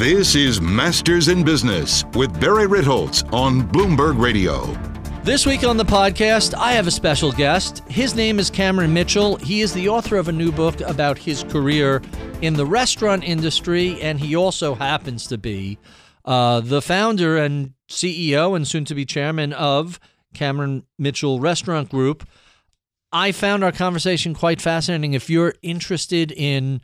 This is Masters in Business with Barry Ritholtz on Bloomberg Radio. This week on the podcast, I have a special guest. His name is Cameron Mitchell. He is the author of a new book about his career in the restaurant industry, and he also happens to be uh, the founder and CEO and soon to be chairman of Cameron Mitchell Restaurant Group. I found our conversation quite fascinating. If you're interested in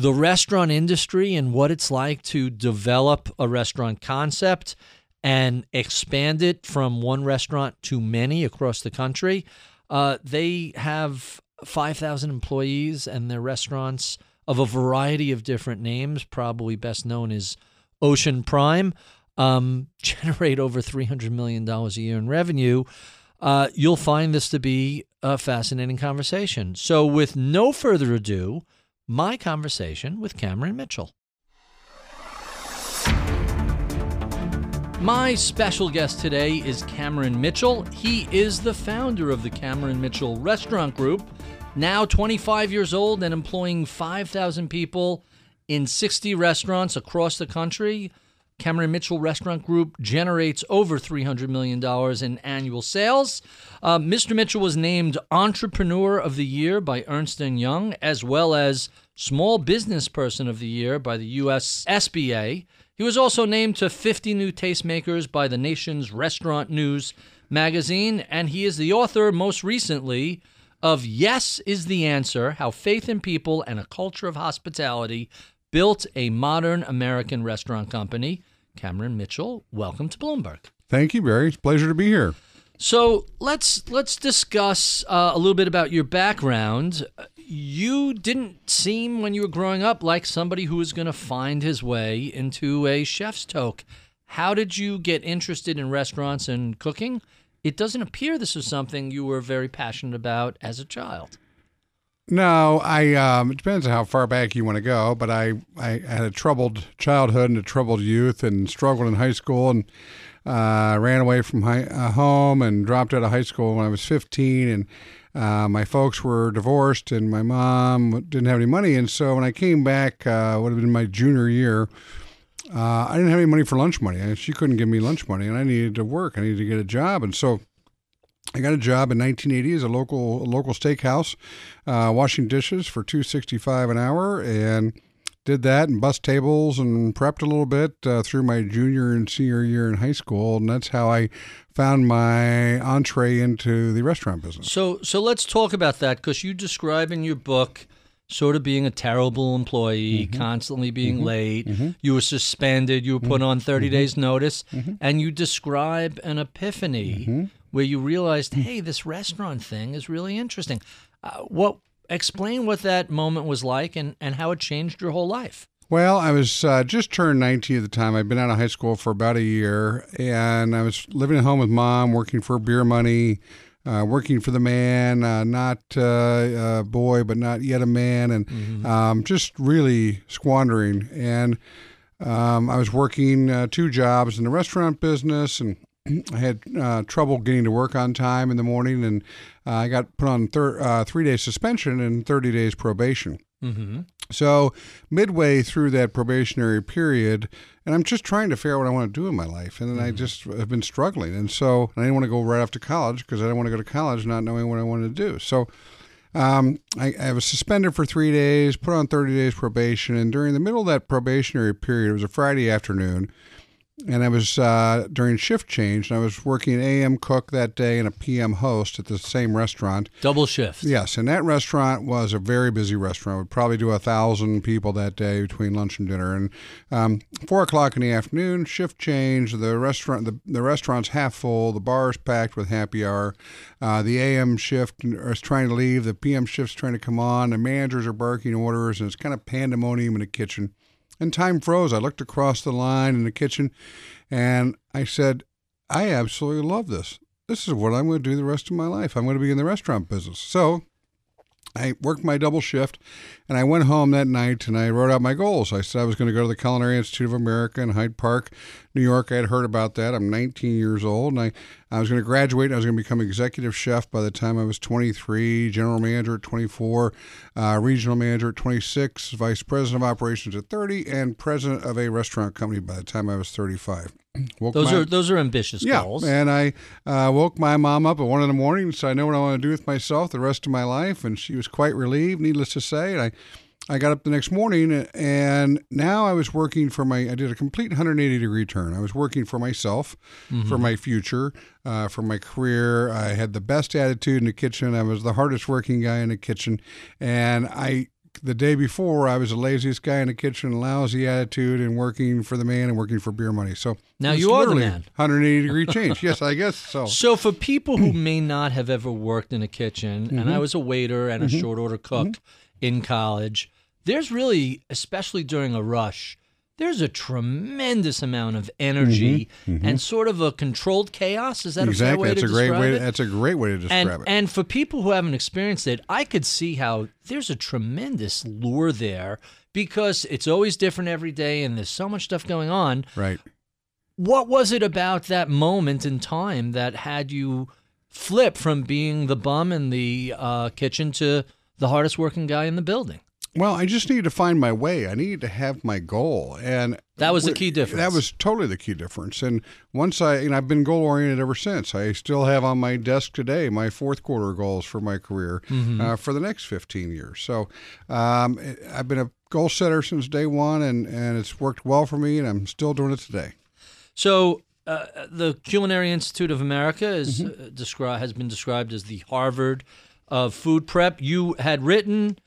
the restaurant industry and what it's like to develop a restaurant concept and expand it from one restaurant to many across the country. Uh, they have 5,000 employees and their restaurants of a variety of different names, probably best known as Ocean Prime, um, generate over $300 million a year in revenue. Uh, you'll find this to be a fascinating conversation. So, with no further ado, my conversation with Cameron Mitchell. My special guest today is Cameron Mitchell. He is the founder of the Cameron Mitchell Restaurant Group, now 25 years old and employing 5,000 people in 60 restaurants across the country. Cameron Mitchell Restaurant Group generates over $300 million in annual sales. Uh, Mr. Mitchell was named Entrepreneur of the Year by Ernst & Young, as well as Small Business Person of the Year by the U.S. SBA. He was also named to 50 New Tastemakers by the nation's Restaurant News magazine, and he is the author, most recently, of Yes is the Answer How Faith in People and a Culture of Hospitality Built a Modern American Restaurant Company. Cameron Mitchell, welcome to Bloomberg. Thank you, Barry. It's a pleasure to be here. So let's let's discuss uh, a little bit about your background. You didn't seem when you were growing up like somebody who was going to find his way into a chef's toque. How did you get interested in restaurants and cooking? It doesn't appear this was something you were very passionate about as a child. No, I. Um, it depends on how far back you want to go, but I, I had a troubled childhood and a troubled youth, and struggled in high school, and uh, ran away from high, uh, home and dropped out of high school when I was 15, and uh, my folks were divorced, and my mom didn't have any money, and so when I came back, uh, would have been my junior year. Uh, I didn't have any money for lunch money. She couldn't give me lunch money, and I needed to work. I needed to get a job, and so I got a job in 1980 as a local a local steakhouse, uh, washing dishes for 265 an hour, and did that and bus tables and prepped a little bit uh, through my junior and senior year in high school, and that's how I found my entree into the restaurant business. So, so let's talk about that because you describe in your book sort of being a terrible employee, mm-hmm. constantly being mm-hmm. late. Mm-hmm. You were suspended. You were put on 30 mm-hmm. days notice, mm-hmm. and you describe an epiphany mm-hmm where you realized, hey, this restaurant thing is really interesting. Uh, what explain what that moment was like and, and how it changed your whole life. Well, I was uh, just turned 19 at the time. I'd been out of high school for about a year, and I was living at home with mom, working for beer money, uh, working for the man, uh, not uh, a boy, but not yet a man, and mm-hmm. um, just really squandering. And um, I was working uh, two jobs in the restaurant business and I had uh, trouble getting to work on time in the morning, and uh, I got put on thir- uh, three days suspension and 30 days probation. Mm-hmm. So, midway through that probationary period, and I'm just trying to figure out what I want to do in my life. And then mm-hmm. I just have been struggling. And so I didn't want to go right off to college because I didn't want to go to college not knowing what I wanted to do. So, um, I, I, was suspended for three days, put on 30 days probation. And during the middle of that probationary period, it was a Friday afternoon and I was uh, during shift change, and I was working AM cook that day and a PM host at the same restaurant. Double shift. Yes, and that restaurant was a very busy restaurant. Would probably do a thousand people that day between lunch and dinner. And um, four o'clock in the afternoon, shift change. The restaurant, the, the restaurant's half full. The bar is packed with happy hour. Uh, the AM shift is trying to leave. The PM shift's trying to come on. The managers are barking orders, and it's kind of pandemonium in the kitchen. And time froze. I looked across the line in the kitchen and I said, I absolutely love this. This is what I'm going to do the rest of my life. I'm going to be in the restaurant business. So I worked my double shift and I went home that night and I wrote out my goals. I said I was going to go to the Culinary Institute of America in Hyde Park, New York. I had heard about that. I'm 19 years old, and I, I was going to graduate. I was going to become executive chef by the time I was 23, general manager at 24, uh, regional manager at 26, vice president of operations at 30, and president of a restaurant company by the time I was 35. Woke those my, are those are ambitious yeah, goals. and I uh, woke my mom up at one in the morning, so I know what I want to do with myself the rest of my life, and she was quite relieved. Needless to say, and I I got up the next morning and now I was working for my, I did a complete 180 degree turn. I was working for myself, mm-hmm. for my future, uh, for my career. I had the best attitude in the kitchen. I was the hardest working guy in the kitchen. And I, the day before, I was the laziest guy in the kitchen, lousy attitude, and working for the man and working for beer money. So now you are the man. 180 degree change. yes, I guess so. So for people who may not have ever worked in a kitchen, mm-hmm. and I was a waiter and a mm-hmm. short order cook mm-hmm. in college, there's really, especially during a rush, there's a tremendous amount of energy mm-hmm, mm-hmm. and sort of a controlled chaos. Is that exactly. a fair way that's to a great way. it? That's a great way to describe and, it. And for people who haven't experienced it, I could see how there's a tremendous lure there because it's always different every day, and there's so much stuff going on. Right. What was it about that moment in time that had you flip from being the bum in the uh, kitchen to the hardest working guy in the building? Well, I just needed to find my way. I needed to have my goal, and that was the key difference. That was totally the key difference. And once I, and I've been goal oriented ever since. I still have on my desk today my fourth quarter goals for my career mm-hmm. uh, for the next 15 years. So um, I've been a goal setter since day one, and and it's worked well for me, and I'm still doing it today. So uh, the Culinary Institute of America is mm-hmm. uh, described has been described as the Harvard of food prep. You had written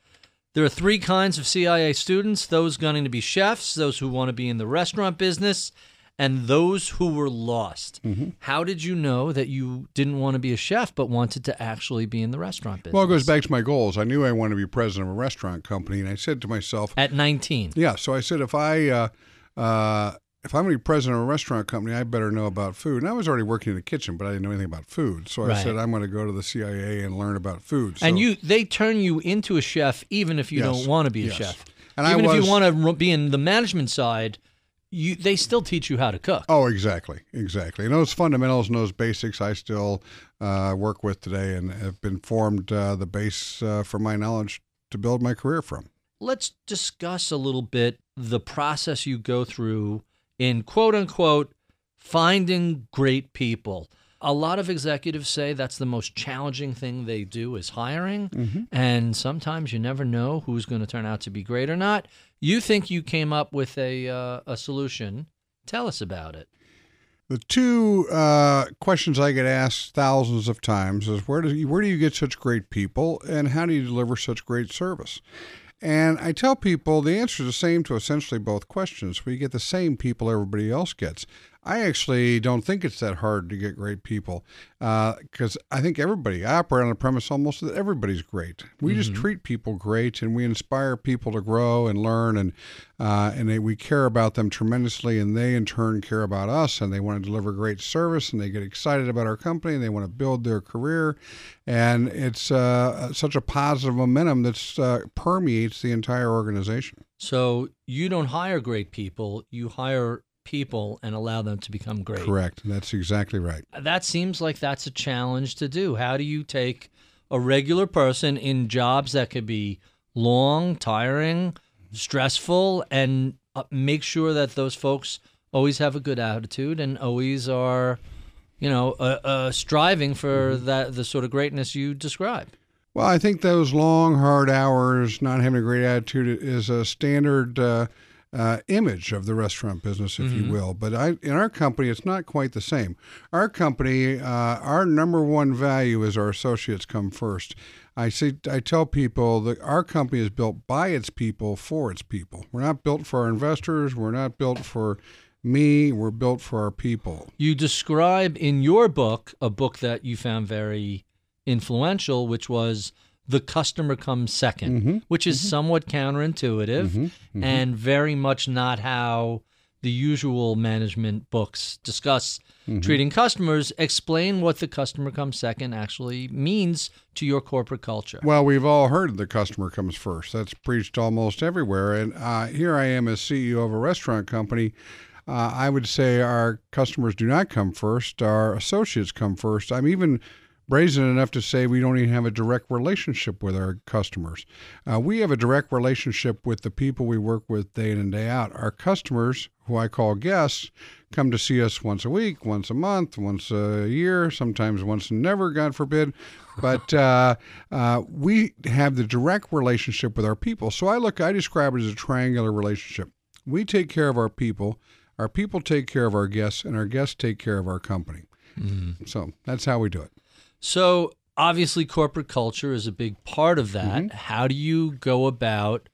there are three kinds of CIA students those gunning to be chefs, those who want to be in the restaurant business, and those who were lost. Mm-hmm. How did you know that you didn't want to be a chef but wanted to actually be in the restaurant business? Well, it goes back to my goals. I knew I wanted to be president of a restaurant company, and I said to myself at 19. Yeah, so I said if I uh, uh, if I'm going to be president of a restaurant company, I better know about food. And I was already working in the kitchen, but I didn't know anything about food. So right. I said, I'm going to go to the CIA and learn about food. So, and you, they turn you into a chef even if you yes, don't want to be a yes. chef. And even was, if you want to be in the management side, you they still teach you how to cook. Oh, exactly, exactly. And those fundamentals and those basics, I still uh, work with today, and have been formed uh, the base uh, for my knowledge to build my career from. Let's discuss a little bit the process you go through in quote unquote finding great people. A lot of executives say that's the most challenging thing they do is hiring, mm-hmm. and sometimes you never know who's going to turn out to be great or not. You think you came up with a uh, a solution? Tell us about it. The two uh, questions I get asked thousands of times is where do you, where do you get such great people, and how do you deliver such great service? And I tell people the answer is the same to essentially both questions. We get the same people everybody else gets. I actually don't think it's that hard to get great people because uh, I think everybody, I operate on the premise almost that everybody's great. We mm-hmm. just treat people great and we inspire people to grow and learn and uh, and they, we care about them tremendously and they in turn care about us and they want to deliver great service and they get excited about our company and they want to build their career and it's uh, such a positive momentum that uh, permeates the entire organization. So you don't hire great people, you hire people and allow them to become great. Correct. That's exactly right. That seems like that's a challenge to do. How do you take a regular person in jobs that could be long, tiring, stressful, and uh, make sure that those folks always have a good attitude and always are, you know, uh, uh, striving for mm-hmm. that the sort of greatness you describe? Well, I think those long, hard hours, not having a great attitude, is a standard uh, uh, image of the restaurant business, if mm-hmm. you will. But I, in our company, it's not quite the same. Our company, uh, our number one value is our associates come first. I say, I tell people that our company is built by its people for its people. We're not built for our investors. We're not built for me. We're built for our people. You describe in your book a book that you found very influential, which was the customer comes 2nd mm-hmm. which is mm-hmm. somewhat counterintuitive mm-hmm. mm-hmm. and very much not how the usual management books discuss mm-hmm. treating customers. Explain what the customer comes second actually means to your corporate culture. Well, we've all heard the customer comes first. That's preached almost everywhere. And uh, here I am as CEO of a restaurant company. uh, I would say our customers do not come first. Our associates come first. I'm even brazen enough to say we don't even have a direct relationship with our customers. Uh, we have a direct relationship with the people we work with day in and day out. Our customers, who I call guests, come to see us once a week, once a month, once a year, sometimes once and never, God forbid. But uh, uh, we have the direct relationship with our people. So I look, I describe it as a triangular relationship. We take care of our people, our people take care of our guests, and our guests take care of our company. Mm. So that's how we do it. So obviously, corporate culture is a big part of that. Mm-hmm. How do you go about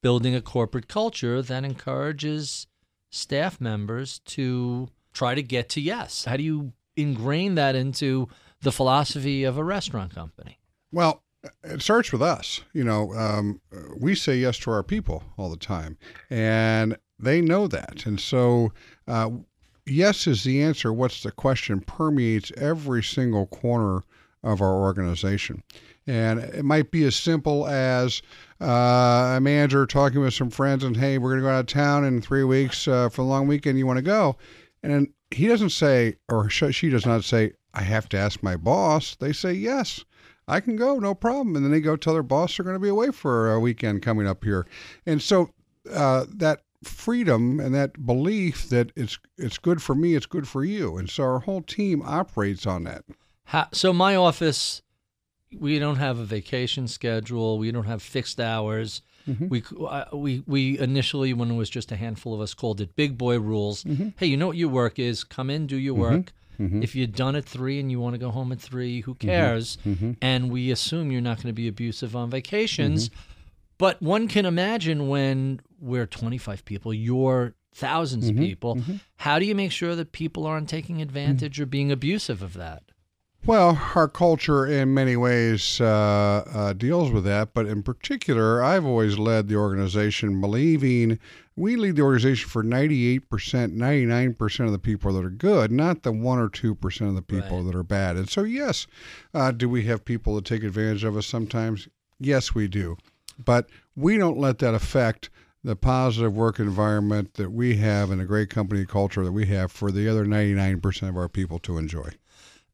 building a corporate culture that encourages staff members to try to get to yes? How do you ingrain that into the philosophy of a restaurant company? Well, it starts with us. You know, um, we say yes to our people all the time, and they know that. And so, uh, yes is the answer. What's the question permeates every single corner of our organization. And it might be as simple as uh, a manager talking with some friends and, hey, we're going to go out of town in three weeks uh, for a long weekend. You want to go? And he doesn't say, or she does not say, I have to ask my boss. They say, yes, I can go, no problem. And then they go tell their boss they're going to be away for a weekend coming up here. And so uh, that freedom and that belief that it's it's good for me, it's good for you. And so our whole team operates on that. How, so my office, we don't have a vacation schedule. We don't have fixed hours. Mm-hmm. We uh, we we initially, when it was just a handful of us, called it big boy rules. Mm-hmm. Hey, you know what your work is? Come in, do your mm-hmm. work. Mm-hmm. If you're done at three and you want to go home at three, who mm-hmm. cares? Mm-hmm. And we assume you're not going to be abusive on vacations. But one can imagine when we're 25 people, you're thousands of people. How do you make sure that people aren't taking advantage or being abusive of that? Well, our culture in many ways uh, uh, deals with that, but in particular, I've always led the organization believing we lead the organization for 98%, 99% of the people that are good, not the 1 or 2% of the people right. that are bad. And so, yes, uh, do we have people that take advantage of us sometimes? Yes, we do. But we don't let that affect the positive work environment that we have and the great company culture that we have for the other 99% of our people to enjoy.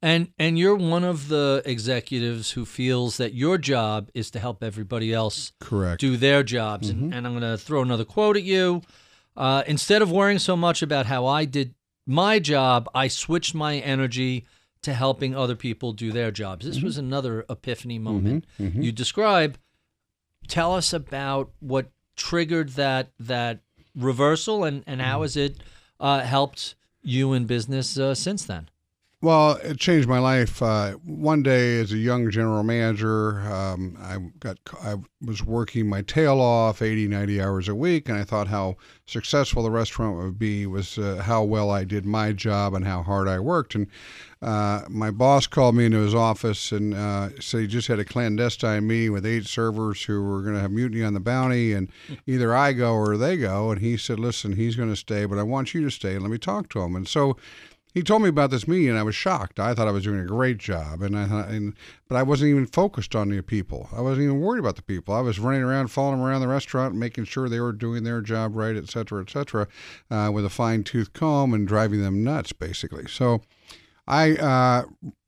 And and you're one of the executives who feels that your job is to help everybody else correct do their jobs. Mm-hmm. And, and, I'm going to throw another quote at you. Uh, instead of worrying so much about how I did my job, I switched my energy to helping other people do their jobs. This mm-hmm. was another epiphany mm-hmm. moment mm-hmm. you describe. Tell us about what triggered that that reversal and and how mm-hmm. has it uh, helped you in business uh, since then? Well, it changed my life. Uh, one day, as a young general manager, um, I got I was working my tail off, 80, 90 hours a week, and I thought how successful the restaurant would be was uh, how well I did my job and how hard I worked. And uh, my boss called me into his office and uh, said he just had a clandestine meeting with eight servers who were going to have mutiny on the bounty, and either I go or they go. And he said, "Listen, he's going to stay, but I want you to stay. And let me talk to him." And so he told me about this meeting and I was shocked. I thought I was doing a great job, and I and but I wasn't even focused on the people. I wasn't even worried about the people. I was running around, following around the restaurant, making sure they were doing their job right, et cetera, et cetera, uh, with a fine tooth comb and driving them nuts, basically. So, I uh,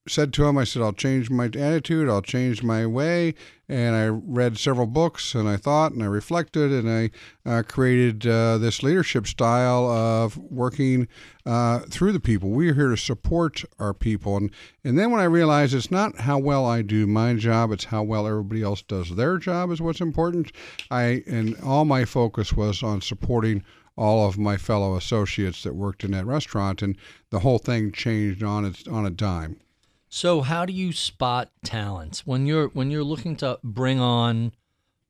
said to him, I said, I'll change my attitude, I'll change my way. And I read several books and I thought and I reflected and I uh, created uh, this leadership style of working uh, through the people. We're here to support our people. And, and then when I realized it's not how well I do my job, it's how well everybody else does their job is what's important. I and all my focus was on supporting all of my fellow associates that worked in that restaurant, and the whole thing changed on its on a dime. So how do you spot talent when you're when you're looking to bring on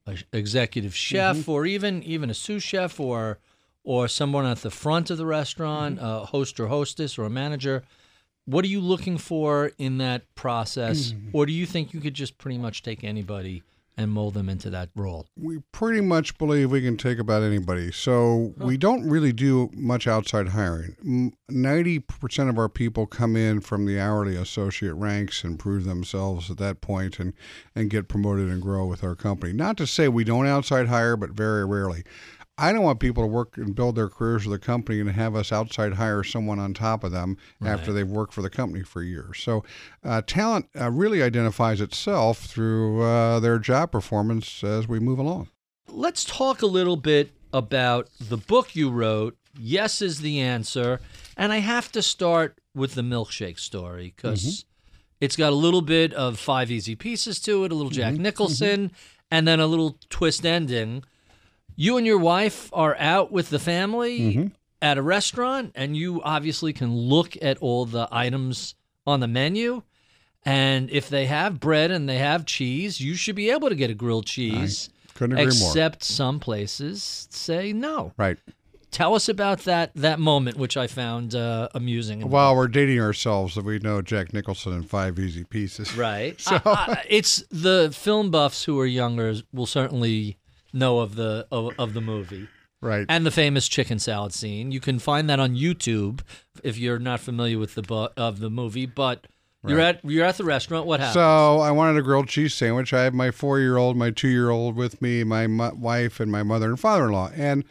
an executive chef mm-hmm. or even even a sous chef or or someone at the front of the restaurant, mm-hmm. a host or hostess or a manager? What are you looking for in that process, mm-hmm. or do you think you could just pretty much take anybody and mold them into that role? We pretty much believe we can take about anybody. So huh. we don't really do much outside hiring. 90% of our people come in from the hourly associate ranks and prove themselves at that point and, and get promoted and grow with our company. Not to say we don't outside hire, but very rarely. I don't want people to work and build their careers with the company and have us outside hire someone on top of them after they've worked for the company for years. So, uh, talent uh, really identifies itself through uh, their job performance as we move along. Let's talk a little bit about the book you wrote. Yes is the answer. And I have to start with the milkshake story because it's got a little bit of five easy pieces to it, a little Jack Nicholson, and then a little twist ending. You and your wife are out with the family at a restaurant, and you obviously can look at all the items on the menu. And if they have bread and they have cheese, you should be able to get a grilled cheese. Couldn't agree more. Except some places say no. Right. Tell us about that that moment, which I found uh, amusing. While we're dating ourselves, we know Jack Nicholson in Five Easy Pieces. right, I- I- it's the film buffs who are younger will certainly know of the of, of the movie Right. and the famous chicken salad scene. You can find that on YouTube if you're not familiar with the bu- of the movie. But you're at you're at the restaurant. What happened? So I wanted a grilled cheese sandwich. I have my four-year-old, my two-year-old with me, my wife, and my mother and father-in-law. And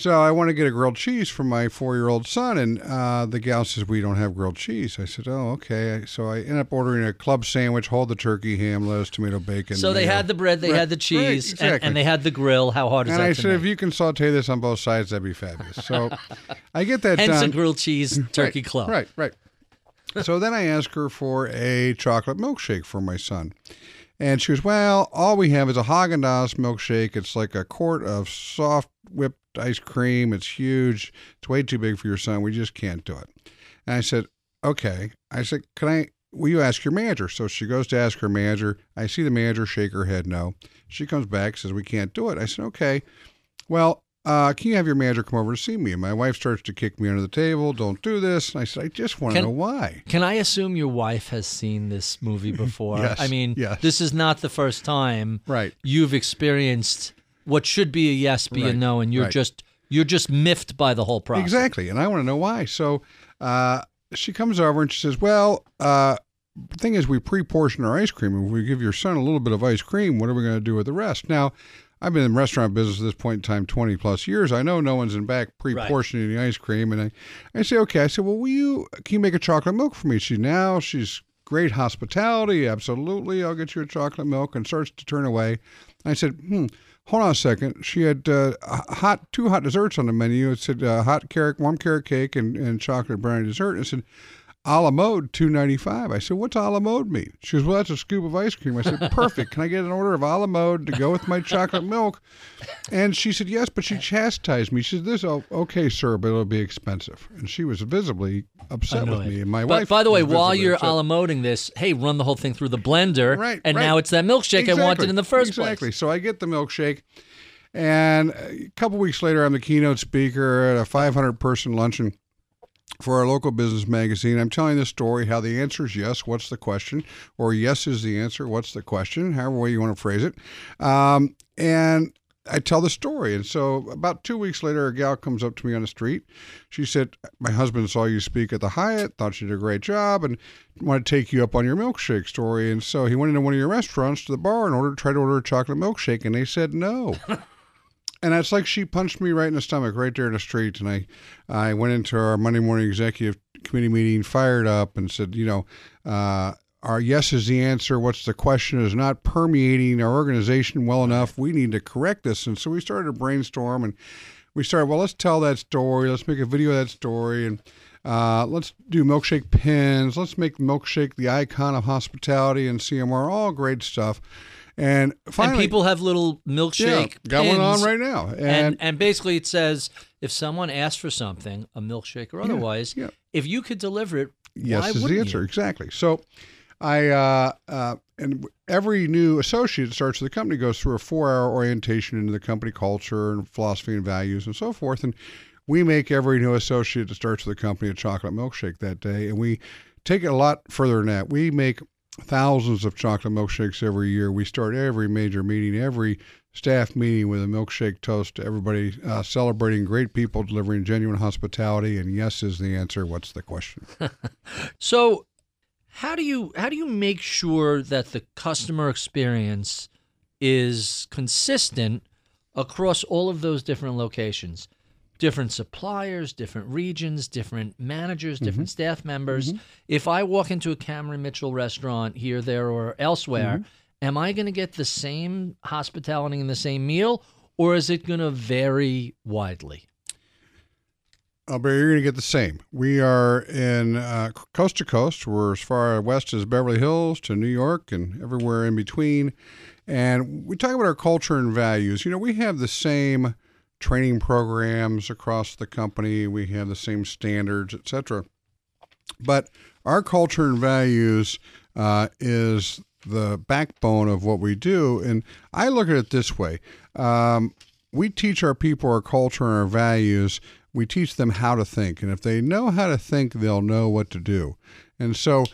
so I want to get a grilled cheese for my four-year-old son. And uh, the gal says we don't have grilled cheese. I said, oh, okay. So I end up ordering a club sandwich, hold the turkey, ham, lettuce, tomato, bacon. so they mayo. had the bread, they Right, had the cheese, and, exactly. and they had the grill. How hard is And that I to said, if you can saute this on both sides, that'd be fabulous. So I get that Hence a grilled cheese turkey right, club. Right, right. so then I ask her for a chocolate milkshake for my son. And she was, well, all we have is a Haagen Dazs milkshake. It's like a quart of soft whipped ice cream. It's huge. It's way too big for your son. We just can't do it. And I said, okay. I said, can I, will you ask your manager? So she goes to ask her manager. I see the manager shake her head no. She comes back, says, we can't do it. I said, okay. Well, uh, can you have your manager come over to see me? And my wife starts to kick me under the table. Don't do this. And I said, I just want to know why. Can I assume your wife has seen this movie before? Yes, I mean, yes. this is not the first time Right. you've experienced what should be a yes be a no, and you're right. just you're just miffed by the whole process. Exactly. And I want to know why. So uh, she comes over and she says, Well, uh, the thing is, we pre portion our ice cream. If we give your son a little bit of ice cream, what are we going to do with the rest? Now, I've been in the restaurant business at this point in time 20 plus years. I know no one's in back pre portioning the ice cream. And I, I say, Okay. I said, Well, will you, can you make a chocolate milk for me? She now, she's great hospitality. Absolutely. I'll get you a chocolate milk and starts to turn away. I said, Hmm. Hold on a second. She had uh, hot two hot desserts on the menu. It said uh, hot carrot, warm carrot cake, and, and chocolate brownie dessert. And said a la mode two ninety five. I said, "What's a la mode mean?" She goes, "Well, that's a scoop of ice cream." I said, "Perfect. Can I get an order of a la mode to go with my chocolate milk?" And she said, "Yes," but she chastised me. She said, "This, oh, okay, sir, but it'll be expensive." And she was visibly upset with me. And my But wife. by the way, while you're upset. a la moding this, hey, run the whole thing through the blender, Right, and right. now it's that milkshake I wanted in the first exactly. place. So I get the milkshake, and a couple weeks later, I'm the keynote speaker at a 500 person luncheon for our local business magazine. I'm telling the story how the answer is yes, what's the question? Or yes is the answer, what's the question? However way you want to phrase it. Um, and I tell the story. And so about two weeks later, a gal comes up to me on the street. She said, My husband saw you speak at the Hyatt, thought you did a great job, and wanted to take you up on your milkshake story. And so he went into one of your restaurants to the bar and ordered, tried to order a chocolate milkshake, and they said no. And it's like she punched me right in the stomach, right there in the street. And I, I went into our Monday morning executive committee meeting, fired up, and said, you know, uh, our yes is the answer. What's the question is not permeating our organization well enough. We need to correct this. And so we started to brainstorm, and we started. Well, let's tell that story. Let's make a video of that story, and uh, let's do milkshake pins. Let's make milkshake the icon of hospitality and CMR. All great stuff. And finally, and people have little milkshake yeah, got one on right now. And, And and basically it says if someone asks for something, a milkshake or otherwise, yeah. if you could deliver it, yes why is the answer you? exactly. So, I uh, uh, and every new associate that starts with the company goes through a four-hour orientation into the company culture and philosophy and values and so forth. And we make every new associate that starts with the company a chocolate milkshake that day, and we take it a lot further than that. We make thousands of chocolate milkshakes every year. We start every major meeting, every staff meeting with a milkshake toast to everybody, uh, celebrating great people, delivering genuine hospitality. And yes is the answer. What's the question? So, how do you how do you make sure that the customer experience is consistent across all of those different locations, different suppliers, different regions, different managers, mm-hmm. different staff members. Mm-hmm. If I walk into a Cameron Mitchell restaurant here, there, or elsewhere, mm-hmm. am I going to get the same hospitality and the same meal, or is it going to vary widely? Oh, Barry, you're going to get the same. We are in uh, coast to coast. We're as far west as Beverly Hills to New York and everywhere in between. And we talk about our culture and values. You know, we have the same training programs across the company. We have the same standards, etc. But our culture and values uh, is the backbone of what we do. And I look at it this way: um, we teach our people our culture and our values. We teach them how to think, and if they know how to think, they'll know what to do. And so,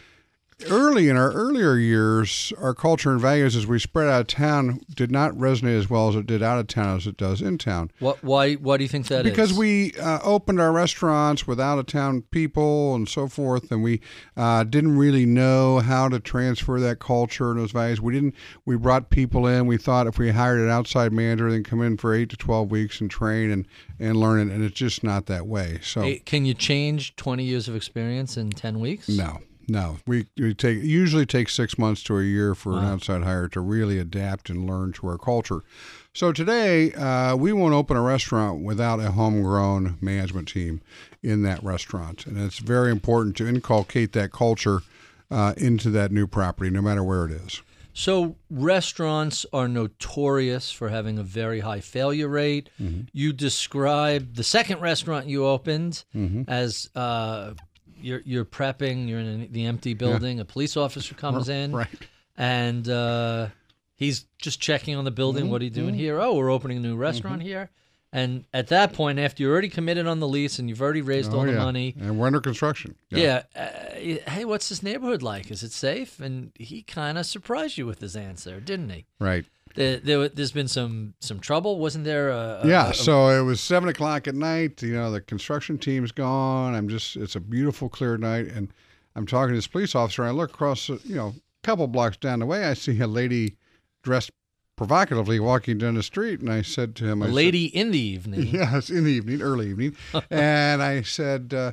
early in our earlier years, our culture and values as we spread out of town did not resonate as well as it did out of town as it does in town. What? Why? Why do you think that is? because we uh, opened our restaurants with out of town people and so forth, and we uh, didn't really know how to transfer that culture and those values. We didn't. We brought people in. We thought if we hired an outside manager, then come in for eight to twelve weeks and train and and learn it, and it's just not that way. So Hey, Can you change 20 years of experience in 10 weeks? no. No, we, we take usually takes six months to a year for an outside hire to really adapt and learn to our culture. So today, uh, we won't open a restaurant without a homegrown management team in that restaurant, and it's very important to inculcate that culture uh, into that new property, no matter where it is. So restaurants are notorious for having a very high failure rate. You described the second restaurant you opened as uh, you're you're prepping. You're in the empty building. A police officer comes in, Right. and uh, he's just checking on the building. What are you doing here? Oh, we're opening a new restaurant here. And at that point, after you're already committed on the lease and you've already raised all Oh, the yeah. money, and we're under construction. yeah. Uh, hey, what's this neighborhood like? Is it safe? And he kind of surprised you with his answer, didn't he? right. There, there, there's been some some trouble, wasn't there? A, a- Yeah, a- so it was seven o'clock at night. You know, the construction team's gone. I'm just, it's a beautiful, clear night. And I'm talking to this police officer. And I look across, you know, a couple blocks down the way. I see a lady dressed provocatively walking down the street. And I said to him, a I said- lady in the evening. Yes, in the evening, early evening. and I said, uh,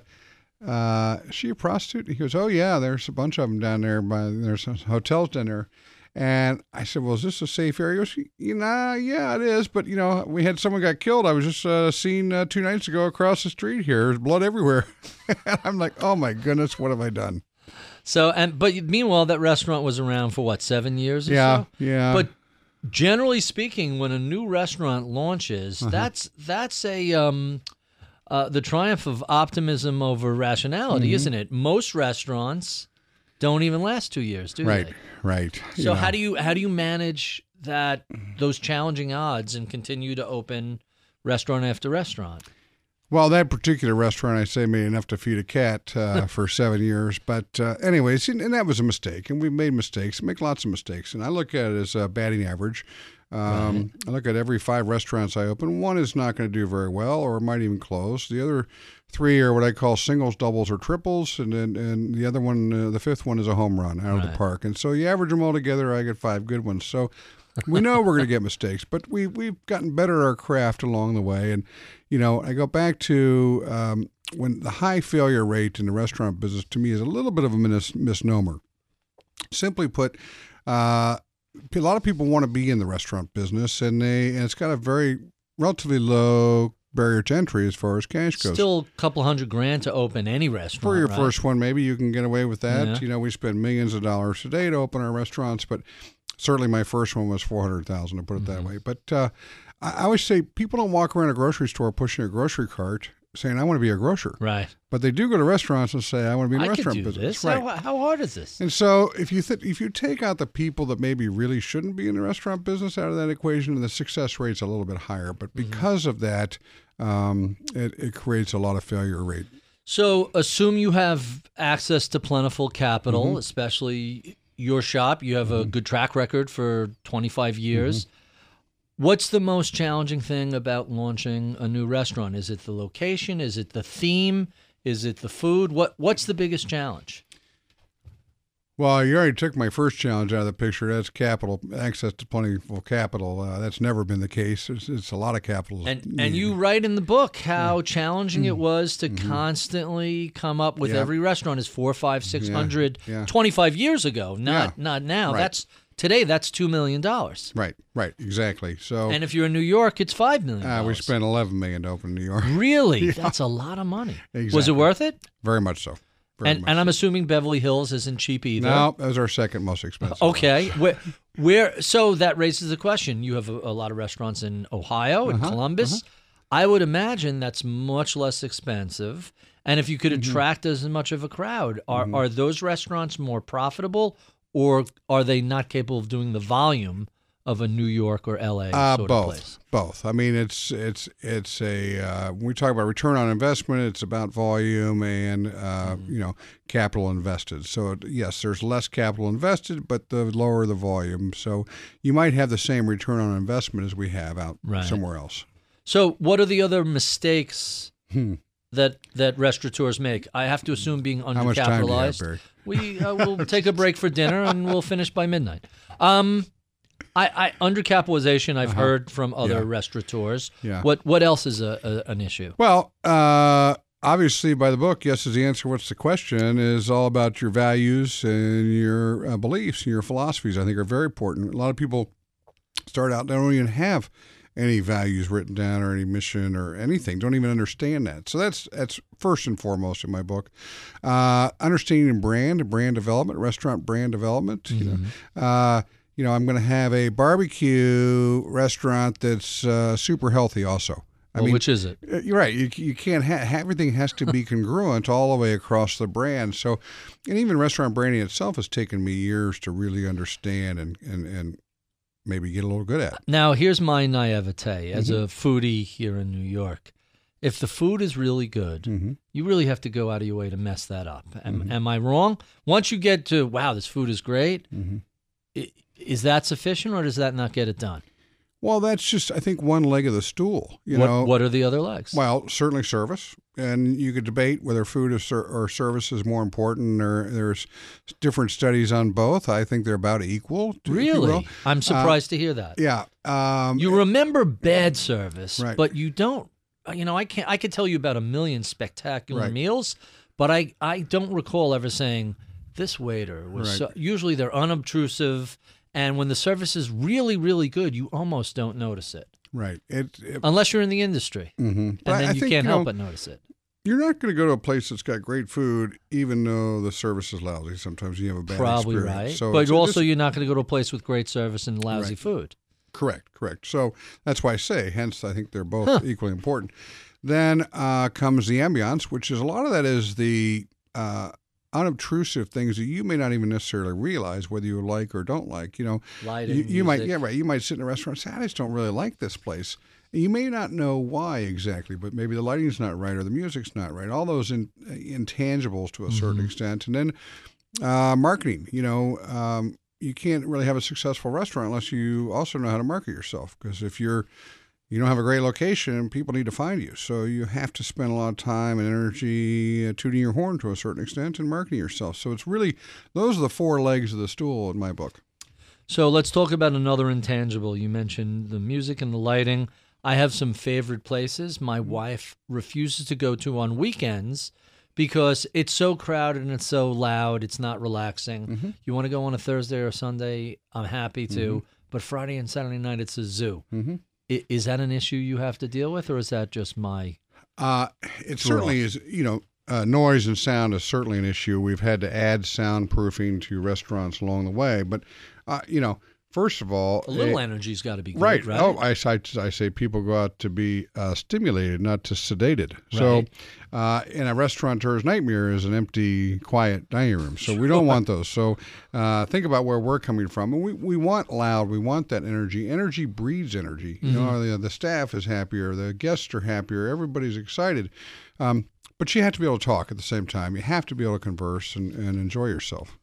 uh, she a prostitute? He goes, oh, yeah, there's a bunch of them down there. By, there's hotels down there. And I said, well, is this a safe area? He goes, you know, yeah, it is. But, you know, we had someone got killed. I was just uh, seen uh, two nights ago across the street here. There's blood everywhere. and I'm like, oh, my goodness, what have I done? So, and but meanwhile, that restaurant was around for what seven years? Or Yeah, so? yeah. But generally speaking, when a new restaurant launches, Uh-huh. that's that's a um, uh, the triumph of optimism over rationality, Mm-hmm. isn't it? Most restaurants don't even last two years, do right, they? right. you So know. how do you how do you manage that those challenging odds and continue to open restaurant after restaurant? Well, that particular restaurant, I say, made enough to feed a cat uh, for seven years. But, uh, anyways, and, that was a mistake. And we made mistakes, make lots of mistakes. And I look at it as a batting average. Um, I look at every five restaurants I open, one is not going to do very well or might even close. The other three are what I call singles, doubles, or triples. And then and the other one, uh, the fifth one, is a home run out of the park. And so you average them all together, I get five good ones. So we know we're going to get mistakes, but we we've gotten better at our craft along the way. And you know, I go back to um, when the high failure rate in the restaurant business to me is a little bit of a mis- misnomer. Simply put, uh, a lot of people want to be in the restaurant business, and they and it's got a very relatively low barrier to entry as far as cash goes. Still a couple hundred grand to open any restaurant. For your right? first one, maybe you can get away with that. Yeah. You know, we spend millions of dollars today to open our restaurants, but certainly my first one was four hundred thousand to put it Mm-hmm. that way. But uh, I I always say people don't walk around a grocery store pushing a grocery cart saying I want to be a grocer, right? but they do go to restaurants and say I want to be in the I could restaurant do business. this. Right. How, how hard is this? And so, if you th- if you take out the people that maybe really shouldn't be in the restaurant business out of that equation, the success rate's a little bit higher. But Mm-hmm. because of that, um, it, it creates a lot of failure rate. So assume you have access to plentiful capital, Mm-hmm. especially your shop. You have a good track record for 25 years. What's the most challenging thing about launching a new restaurant? Is it the location? Is it the theme? Is it the food? What What's the biggest challenge? Well, you already took my first challenge out of the picture. That's capital, access to plentiful capital. Uh, that's never been the case. It's, it's a lot of capital. And and you write in the book how challenging it was to constantly come up with Mm-hmm. Yeah. every restaurant is four, five, six hundred, yeah. 25 years ago, not Yeah. not now. Right. That's today. That's two million dollars. right, right, exactly. So And if you're in New York, it's five million. uh, we spent 11 million to open New York. really. That's a lot of money. Was it worth it? Very much so. Very And much. and I'm assuming Beverly Hills isn't cheap either. no, that was our second most expensive. Okay. Where, where? So that raises the question. You have a, a lot of restaurants in Ohio and Uh-huh, Columbus. I would imagine that's much less expensive. And if you could Mm-hmm. attract as much of a crowd, are are those restaurants more profitable, or are they not capable of doing the volume of a New York or L.A. Uh, sort both, of place? both. I mean, it's it's it's a uh, when we talk about return on investment, it's about volume and uh, Mm-hmm. you know capital invested. So yes, there's less capital invested, but the lower the volume. So you might have the same return on investment as we have out Right. somewhere else. So, what are the other mistakes Hmm. that that restaurateurs make? I have to assume being How much time do you have, undercapitalized. Barry? we uh, will take a break for dinner and we'll finish by midnight. Um, I, I undercapitalization. I've heard from other Uh-huh. Yeah. restaurateurs. Yeah. What what else is a, a an issue? Well, uh, obviously, by the book, yes is the answer. What's the question? Is all about your values and your uh, beliefs and your philosophies. I think are very important. A lot of people start out they don't even have any values written down or any mission or anything. Don't even understand that. So that's that's first and foremost in my book. Uh, understanding brand, brand development, restaurant brand development. You know, uh, you know, I'm going to have a barbecue restaurant that's uh, super healthy. Also, I Well, mean, which is it? uh, You're right. You, you can't have everything has to be congruent all the way across the brand. So, and even restaurant branding itself has taken me years to really understand and and and maybe get a little good at. Now, here's my naivete as Mm-hmm. a foodie here in New York. If the food is really good, Mm-hmm. you really have to go out of your way to mess that up. Am, am I wrong? Once you get to wow, this food is great, Mm-hmm. Is that sufficient, or does that not get it done? Well, that's just I think one leg of the stool. You what, know, what are the other legs? Well, certainly service, and you could debate whether food or, ser- or service is more important. Or there's different studies on both. I think they're about equal. really? I'm surprised to hear that. Yeah. Um, You remember bad service, Right. but you don't. uh, You know, I can't. I could tell you about a million spectacular Right. meals, but I I don't recall ever saying this waiter was. Right. So, usually they're unobtrusive, and when the service is really really good, you almost don't notice it right. It, it, unless you're in the industry, mhm. and But then I you think, can't you help but notice it. You're not going to go to a place that's got great food, even though the service is lousy. Sometimes you have a bad Probably experience. right, So but also it's- you're not going to go to a place with great service and lousy Right. food. correct, correct. So that's why I say. Hence, I think they're both equally important. Then uh, comes the ambiance, which is a lot of that is the uh, unobtrusive things that you may not even necessarily realize whether you like or don't like. You know, Lighting, you, you might yeah right. You might sit in a restaurant and say, I just don't really like this place. And you may not know why exactly, but maybe the lighting's not right or the music's not right. All those in, intangibles to a certain Mm-hmm. extent, and then uh, marketing. You know, um, you can't really have a successful restaurant unless you also know how to market yourself. Because if you're you don't have a great location, people need to find you. So you have to spend a lot of time and energy uh, tooting your horn to a certain extent and marketing yourself. So it's really those are the four legs of the stool in my book. So let's talk about another intangible. You mentioned the music and the lighting. I have some favorite places my wife refuses to go to on weekends because it's so crowded and it's so loud. It's not relaxing. You want to go on a Thursday or Sunday? I'm happy to. But Friday and Saturday night, it's a zoo. Mhm. Is that an issue you have to deal with, or is that just my? Uh, it certainly is, you know, uh, noise and sound is certainly an issue. We've had to add soundproofing to restaurants along the way. But, uh, you know, first of all, A little eh, energy's got to be good, Right. right? Oh, I, I, I say people go out to be uh, stimulated, not to sedated. So, uh, in a restaurateur's nightmare is an empty, quiet dining room. So we don't want those. So uh, think about where we're coming from. And we, we want loud. We want that energy. Energy breeds energy. You know, the, the staff is happier. The guests are happier. Everybody's excited. Um, but you have to be able to talk at the same time. You have to be able to converse and, and enjoy yourself.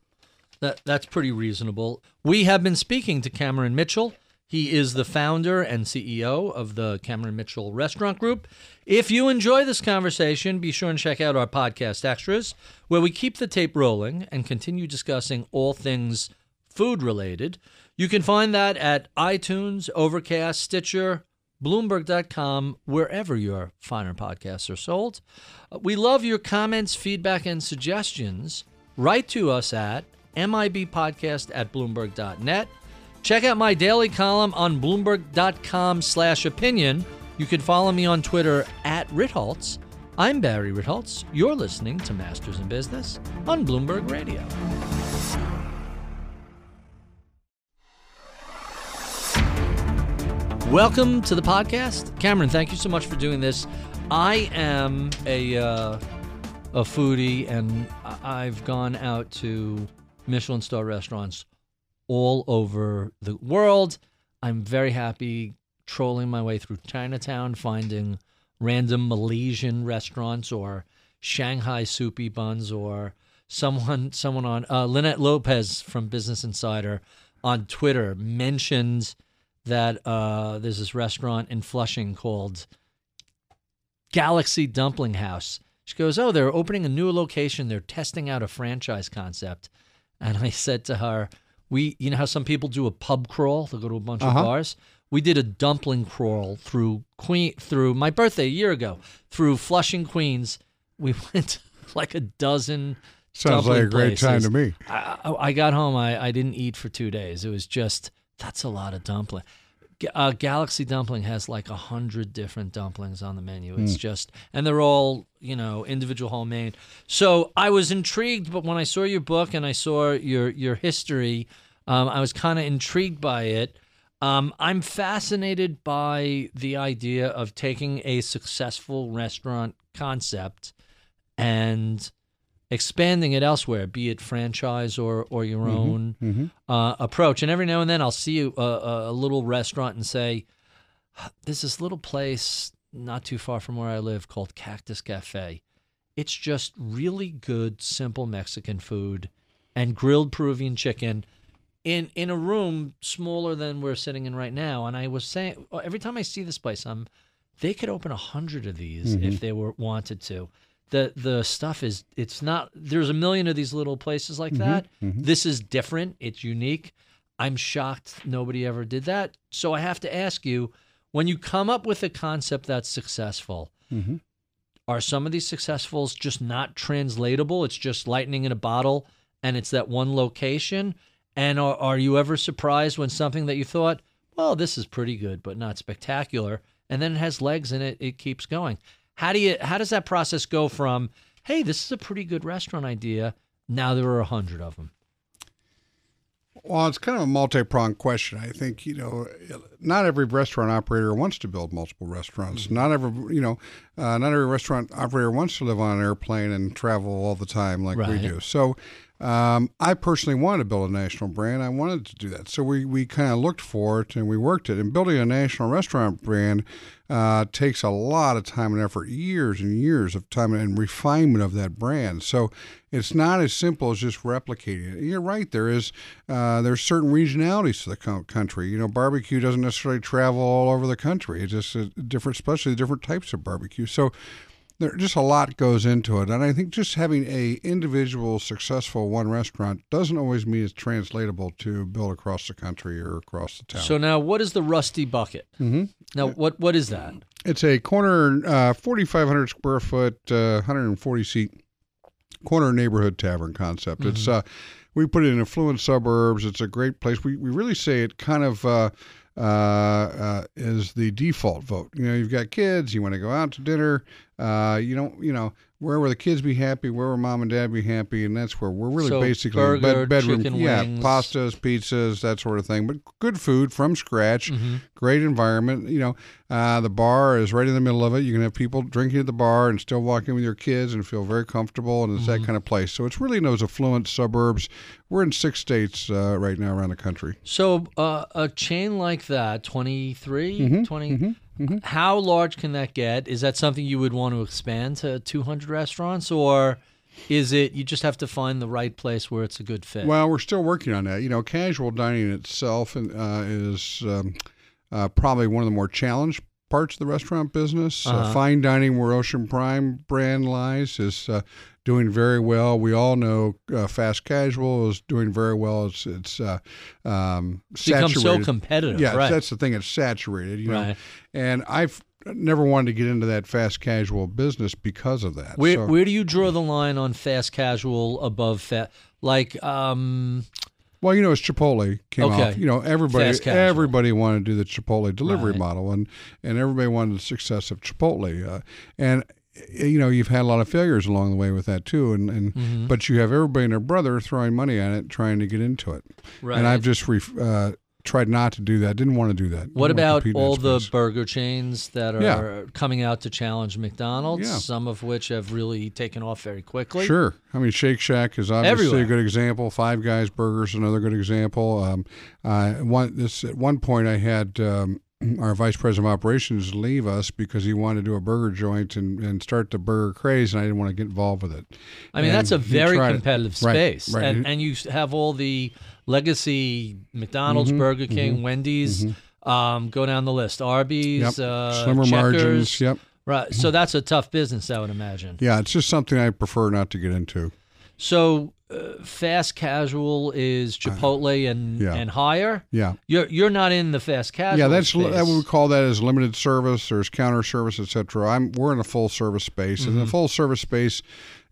That that's pretty reasonable. We have been speaking to Cameron Mitchell. He is the founder and CEO of the Cameron Mitchell Restaurant Group. If you enjoy this conversation, be sure and check out our podcast extras, where we keep the tape rolling and continue discussing all things food related. You can find that at iTunes, Overcast, Stitcher, Bloomberg.com, wherever your finer podcasts are sold. Uh, We love your comments, feedback, and suggestions. Write to us at mibpodcast at bloomberg.net. Check out my daily column on bloomberg.com slash opinion. You can follow me on Twitter at Ritholtz. I'm Barry Ritholtz. You're listening to Masters in Business on Bloomberg Radio. Welcome to the podcast. Cameron, thank you so much for doing this. I am a uh, a foodie and I've gone out to Michelin star restaurants all over the world. I'm very happy trolling my way through Chinatown, finding random Malaysian restaurants or Shanghai soupy buns or someone someone on uh, Linette Lopez from Business Insider on Twitter mentioned that uh, there's this restaurant in Flushing called Galaxy Dumpling House. She goes, Oh, they're opening a new location. They're testing out a franchise concept. And I said to her, We, you know how some people do a pub crawl? They go to a bunch Uh-huh. of bars. We did a dumpling crawl through Queen, through my birthday a year ago, through Flushing, Queens. We went like a dozen. Sounds like a great time to me. I, I I got home. I, I didn't eat for two days. It was just that's a lot of dumpling. Uh, Galaxy Dumpling has like a hundred different dumplings on the menu. It's just, and they're all you know individual homemade. So I was intrigued, but when I saw your book and I saw your your history, um, I was kind of intrigued by it. Um, I'm fascinated by the idea of taking a successful restaurant concept and expanding it elsewhere, be it franchise or or your mm-hmm. own mm-hmm. uh, approach. And every now and then, I'll see a, a, a little restaurant and say, "There's this little place not too far from where I live called Cactus Cafe. It's just really good, simple Mexican food and grilled Peruvian chicken." In, in a room smaller than we're sitting in right now, and I was saying every time I see this place, I'm they could open a hundred of these if mm-hmm. they were wanted to. The the stuff is it's not there's a million of these little places like mm-hmm, that. Mm-hmm. This is different. It's unique. I'm shocked nobody ever did that. So I have to ask you, when you come up with a concept that's successful, mm-hmm. are some of these successfuls just not translatable? It's just lightning in a bottle and it's that one location? And are, are you ever surprised when something that you thought, well, this is pretty good, but not spectacular, and then it has legs and it, it keeps going? How do you how does that process go from, hey, this is a pretty good restaurant idea, now there are a hundred of them? Well, it's kind of a multi-pronged question. I think you know, not every restaurant operator wants to build multiple restaurants. Mm-hmm. Not every you know, uh, not every restaurant operator wants to live on an airplane and travel all the time like we do. So, um, I personally wanted to build a national brand. I wanted to do that. So we we kind of looked for it and we worked it. And building a national restaurant brand uh, takes a lot of time and effort, years and years of time and refinement of that brand. So it's not as simple as just replicating it. You're right. There is uh, there's certain regionalities to the co- country. You know, barbecue doesn't necessarily travel all over the country. It's just different, especially the different types of barbecue. So there just a lot goes into it, and I think just having a individual successful one restaurant doesn't always mean it's translatable to build across the country or across the town. So now, what is the Rusty Bucket? Mm-hmm. Now, what what is that? It's a corner, uh, 4,500 square foot, uh, 140 seat corner neighborhood tavern concept. It's uh, we put it in affluent suburbs. It's a great place. We we really say it kind of. Uh, uh, uh, is the default vote. You know, you've got kids, you want to go out to dinner. Uh, you don't, you know, where will the kids be happy? Where will mom and dad be happy? And that's where we're really So basically burger, bedroom, chicken yeah, wings. pastas, pizzas, that sort of thing. But good food from scratch, Mm-hmm. great environment. You know, uh, the bar is right in the middle of it. You can have people drinking at the bar and still walk in with your kids and feel very comfortable. And it's Mm-hmm. that kind of place. So it's really in those affluent suburbs. We're in six states uh, right now around the country. So uh, a chain like that, 23, Mm-hmm, 20, how large can that get? Is that something you would want to expand to 200 restaurants or Is it you just have to find the right place where it's a good fit? Well, we're still working on that. You know, casual dining itself uh, is um, uh, probably one of the more challenged parts of the restaurant business. Uh, Uh-huh. fine dining, where Ocean Prime brand lies, is uh, doing very well. We all know uh, fast casual is doing very well. It's it's uh, um, It's become so competitive. Yeah, right. that's the thing. It's saturated, you know. Right. And I've never wanted to get into that fast casual business because of that. Where So- where do you draw the line on fast casual above fast? Like, um, Well, you know, it's Chipotle came Okay. off, you know, everybody everybody wanted to do the Chipotle delivery Right. model, and and everybody wanted the success of Chipotle, uh, and you know, you've had a lot of failures along the way with that too, and and Mm-hmm. but you have everybody and their brother throwing money at it, trying to get into it, right. and I've just ref- uh, tried not to do that. Didn't want to do that. what about all the space. burger chains that are Yeah. coming out to challenge McDonald's? Yeah. Some of which have really taken off very quickly. Sure. I mean, Shake Shack is obviously Everywhere. a good example. Five Guys Burgers another good example. Um, uh, one this at one point I had um, our vice president of operations leave us because he wanted to do a burger joint and, and start the burger craze, and I didn't want to get involved with it. I mean, And that's a very competitive Right, space, right. and and you have all the legacy McDonald's, Burger King, Wendy's. Um, go down the list. Arby's, Yep. uh, Slimmer Checkers. margins. Yep. Right. So that's a tough business, I would imagine. Yeah, it's just something I prefer not to get into. So uh, fast casual is Chipotle and yeah. and higher. Yeah. You're you're not in the fast casual. Yeah, that's space. that we would call that as limited service or as counter service, etc. I'm we're in a full service space, and the Mm-hmm. full service space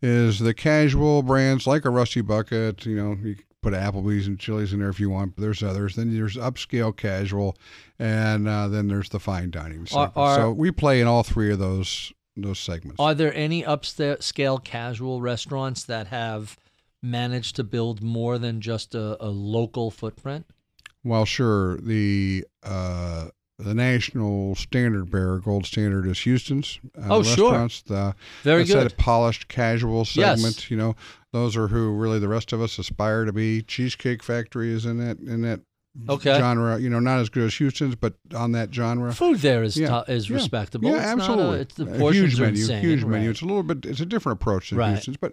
is the casual brands like a Rusty Bucket. You know, you can put Applebee's and Chili's in there if you want, but there's others. Then there's upscale casual, and uh, then there's the fine dining. segment. are- so we play in all three of those those segments. Are there any upscale casual restaurants that have managed to build more than just a, a local footprint? Well, sure. The uh, the national standard bearer, gold standard, is Houston's. Uh, Oh, sure. restaurants. The, Very good. that polished casual segment. Yes. You know, those are who really the rest of us aspire to be. Cheesecake Factory is in that in that Okay. genre. You know, not as good as Houston's, but on that genre. Food there is Yeah. to- is Yeah. respectable. Yeah, it's Not absolutely. a, it's, the A huge menu, insane. huge menu. It's a little bit. It's a different approach than Right. Houston's, but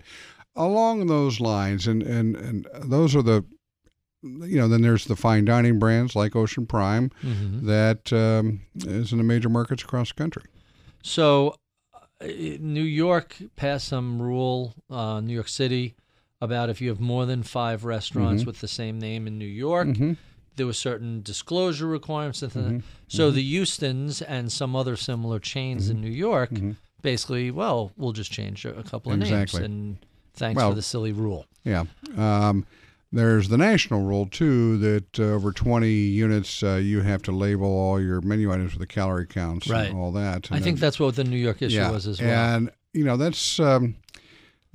along those lines, and and and those are the. You know, then there's the fine dining brands like Ocean Prime Mhm. that um, is in the major markets across the country. So, uh, New York passed some rule, uh, New York City, about if you have more than five restaurants Mm-hmm. with the same name in New York, Mhm. there were certain disclosure requirements. And th- So the Houston's and some other similar chains in New York, basically, well, we'll just change a a couple of Exactly. names. And thanks Well- for the silly rule. Yeah. Um, there's the national rule too that uh, over 20 units uh, you have to label all your menu items with the calorie counts Right. and all that. I And think that's what the New York issue yeah. was as well. And you know that's um,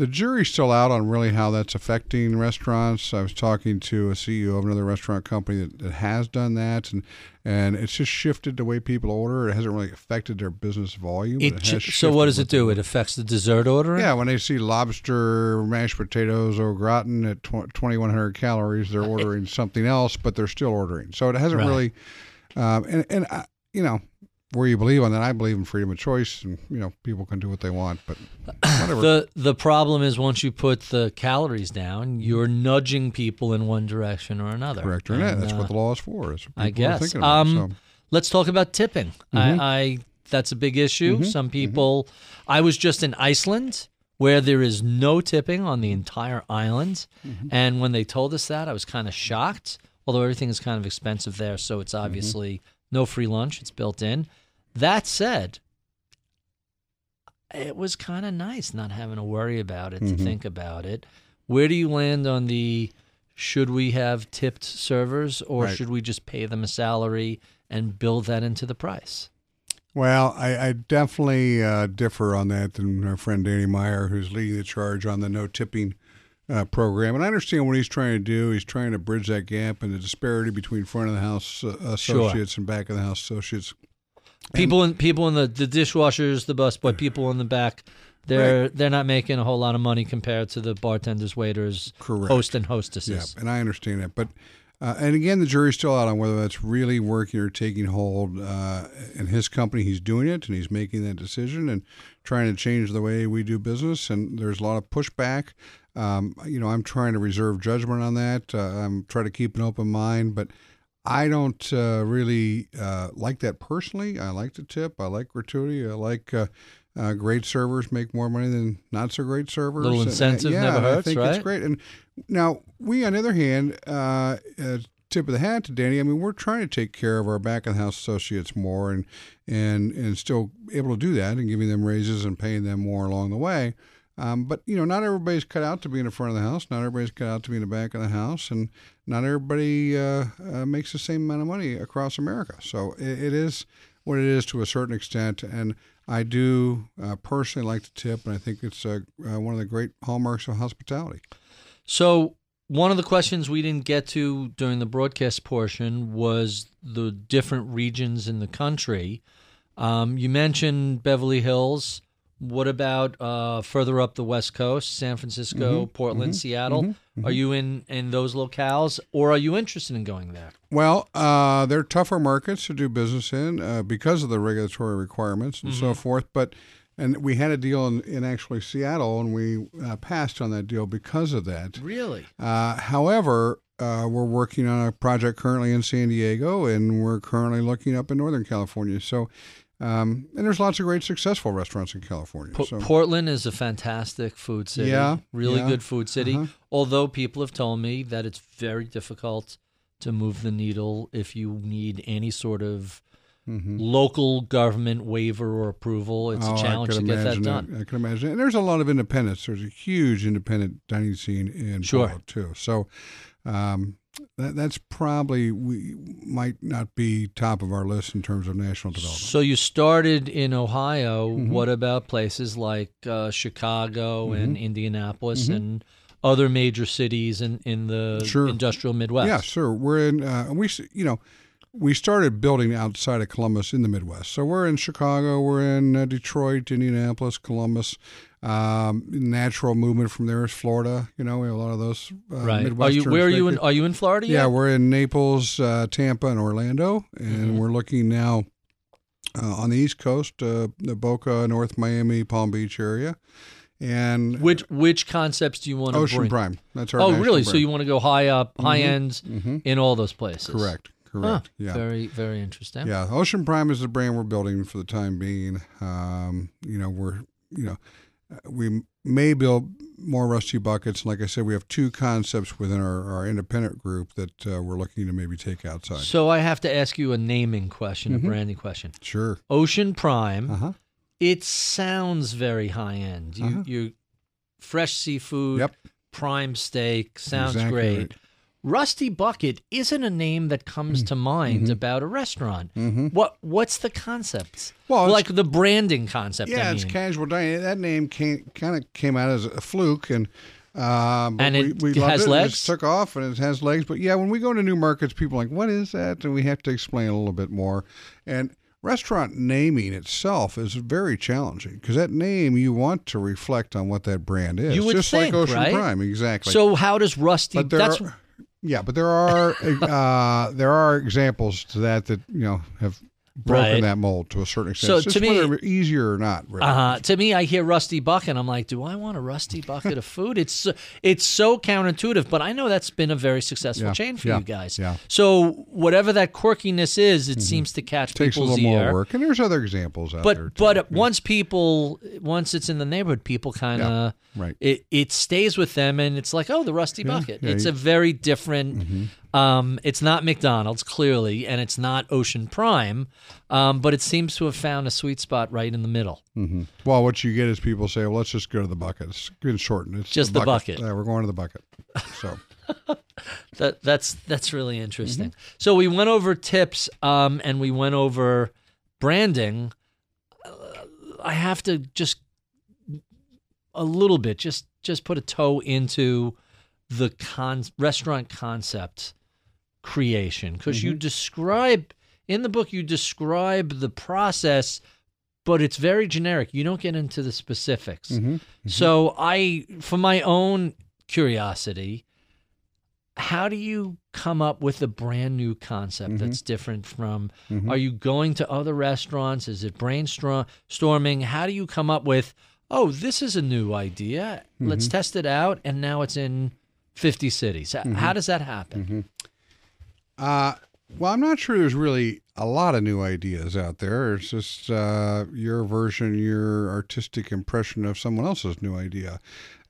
the jury's still out on really how that's affecting restaurants. I was talking to a CEO of another restaurant company that, that has done that, and and it's just shifted the way people order. It hasn't really affected their business volume. It it so what does it do? It affects the dessert ordering? yeah, when they see lobster mashed potatoes au gratin at tw- 2,100 calories, they're ordering something else, but they're still ordering. So it hasn't Right. really, um, and and I, you know, where you believe on that, I believe in freedom of choice, and you know, people can do what they want, but whatever. The the problem is once you put the calories down, you're nudging people in one direction or another. Correct or not? That's uh, what the law is for. I guess. about. Um, so. Mm-hmm. Let's talk about tipping. I, I that's a big issue. Some people. I was just in Iceland where there is no tipping on the entire island, Mm-hmm. and when they told us that, I was kind of shocked. Although everything is kind of expensive there, so it's Mm-hmm. obviously no free lunch. It's built in. That said, it was kind of nice not having to worry about it, Mm-hmm. to think about it. Where do you land on the should we have tipped servers or Right. should we just pay them a salary and build that into the price? Well, I, I definitely uh, differ on that than our friend Danny Meyer, who's leading the charge on the no tipping uh, program. And I understand what he's trying to do. He's trying to bridge that gap and the disparity between front of the house uh, associates and back of the house associates. People in people in the, the dishwashers, the busboy, people in the back, they're they're not making a whole lot of money compared to the bartenders, waiters, Correct. host and Yeah, hostesses. and I understand that, but uh, and again, the jury's still out on whether that's really working or taking hold. Uh, in his company, he's doing it, and he's making that decision. And trying to change the way we do business, and there's a lot of pushback. Um, you know, I'm trying to reserve judgment on that. Uh, I'm trying to keep an open mind, but I don't uh, really uh, like that personally. I like the tip. I like gratuity. I like uh, uh, great servers make more money than not so great servers. Little And, uh, incentive yeah, never I think right? it's great. And now we, on the other hand, uh, uh, tip of the hat to Danny. I mean, we're trying to take care of our back of the house associates more, and and and still able to do that, and giving them raises and paying them more along the way. Um, but you know, not everybody's cut out to be in the front of the house. Not everybody's cut out to be in the back of the house, and not everybody uh, uh, makes the same amount of money across America. So it, it is what it is to a certain extent, and I do uh, personally like to tip, and I think it's uh, uh, one of the great hallmarks of hospitality. So one of the questions we didn't get to during the broadcast portion was the different regions in the country. Um, you mentioned Beverly Hills. What about uh, further up the West Coast, San Francisco, Mm-hmm. Portland, Seattle? Are you in in those locales, or are you interested in going there? Well, uh, they're tougher markets to do business in uh, because of the regulatory requirements and so forth. But and we had a deal in, in actually Seattle, and we uh, passed on that deal because of that. Really? Uh, however, uh, we're working on a project currently in San Diego, and we're currently looking up in Northern California. So, um, and there's lots of great successful restaurants in California. So, Portland is a fantastic food city. Yeah, really yeah. good food city. Uh-huh. Although people have told me that it's very difficult to move the needle if you need any sort of local government waiver or approval. It's Mm-hmm. Oh, a challenge to get that done. I can imagine. And there's a lot of independence. There's a huge independent dining scene in Sure. Portland too. So um, that, that's probably we might not be top of our list in terms of national development. So you started in Ohio. Mm-hmm. What about places like uh, Chicago and Mm-hmm. Indianapolis and other major cities in, in the Sure. industrial Midwest? Yeah, sure. We're in. Uh, we you know. We started building outside of Columbus in the Midwest. So we're in Chicago, we're in uh, Detroit, Indianapolis, Columbus. Um, natural movement from there is Florida. You know, we have a lot of those. Uh, Right. Are you? Where are you? In, are you in Florida Yet? Yeah, we're in Naples, uh, Tampa, and Orlando, and Mhm. we're looking now uh, on the East Coast, uh, the Boca, North Miami, Palm Beach area, and Which which concepts do you want to Ocean bring? Prime. That's our. Oh, really? So you want to go high up, high end Mhm. in all those places? Correct. Huh. Correct. Yeah. Very very interesting. Yeah, Ocean Prime is the brand we're building for the time being. Um, you know, we're you know, we may build more rusty buckets. Like I said, we have two concepts within our, our independent group that uh, we're looking to maybe take outside. So I have to ask you a naming question, Mm-hmm. a branding question. Sure. Ocean Prime. Uh huh. It sounds very high end. You Uh-huh. you fresh seafood, Yep. prime steak sounds Exactly great. right. Rusty Bucket isn't a name that comes to mind about a restaurant. Mm-hmm. What what's the concept? Well, like the branding concept. Yeah, I it's casual dining. That name came kind of came out as a fluke, and um, And we, it we has it. legs? It took off, and it has legs. But yeah, when we go to new markets, people are like, "What is that?" And we have to explain a little bit more. And restaurant naming itself is very challenging because that name you want to reflect on what that brand is. You would just think, like Ocean right? Prime, exactly. So how does Rusty? but there that's are, yeah, but there are uh, there are examples to that that you know have broken Right. that mold to a certain extent. So It's to me- whether it's easier or not. Really. Uh, to me, I hear rusty bucket. I'm like, do I want a rusty bucket of food? It's so- it's so counterintuitive, but I know that's been a very successful Yeah, chain for yeah, you guys. yeah. So whatever that quirkiness is, it seems to catch takes a people's little ear. more work, and there's other examples out there. But too. but once people once it's in the neighborhood, people kind of right. it it stays with them, and it's like, oh, the rusty bucket. yeah, it's you- a very different. Um, it's not McDonald's clearly, and it's not Ocean Prime, um, but it seems to have found a sweet spot right in the middle. hmm Well, what you get is people say, "Well, let's just go to the bucket." It's good shortened. It's Just the bucket. Yeah, we're going to the bucket. So That that's that's really interesting. Mm-hmm. So we went over tips, um, and we went over branding. Uh, I have to just a little bit, just just put a toe into the con- restaurant concept creation. Because you mm-hmm. describe in the book you describe the process, but it's very generic. You don't get into the specifics. mhm. So I, for my own curiosity, how do you come up with a brand new concept mm-hmm. that's different from are you going to other restaurants? Is it brainstorming how do you come up with oh this is a new idea. Let's test it out and now it's in 50 cities. How does that happen Uh, well, I'm not sure there's really a lot of new ideas out there. It's just uh, your version, your artistic impression of someone else's new idea.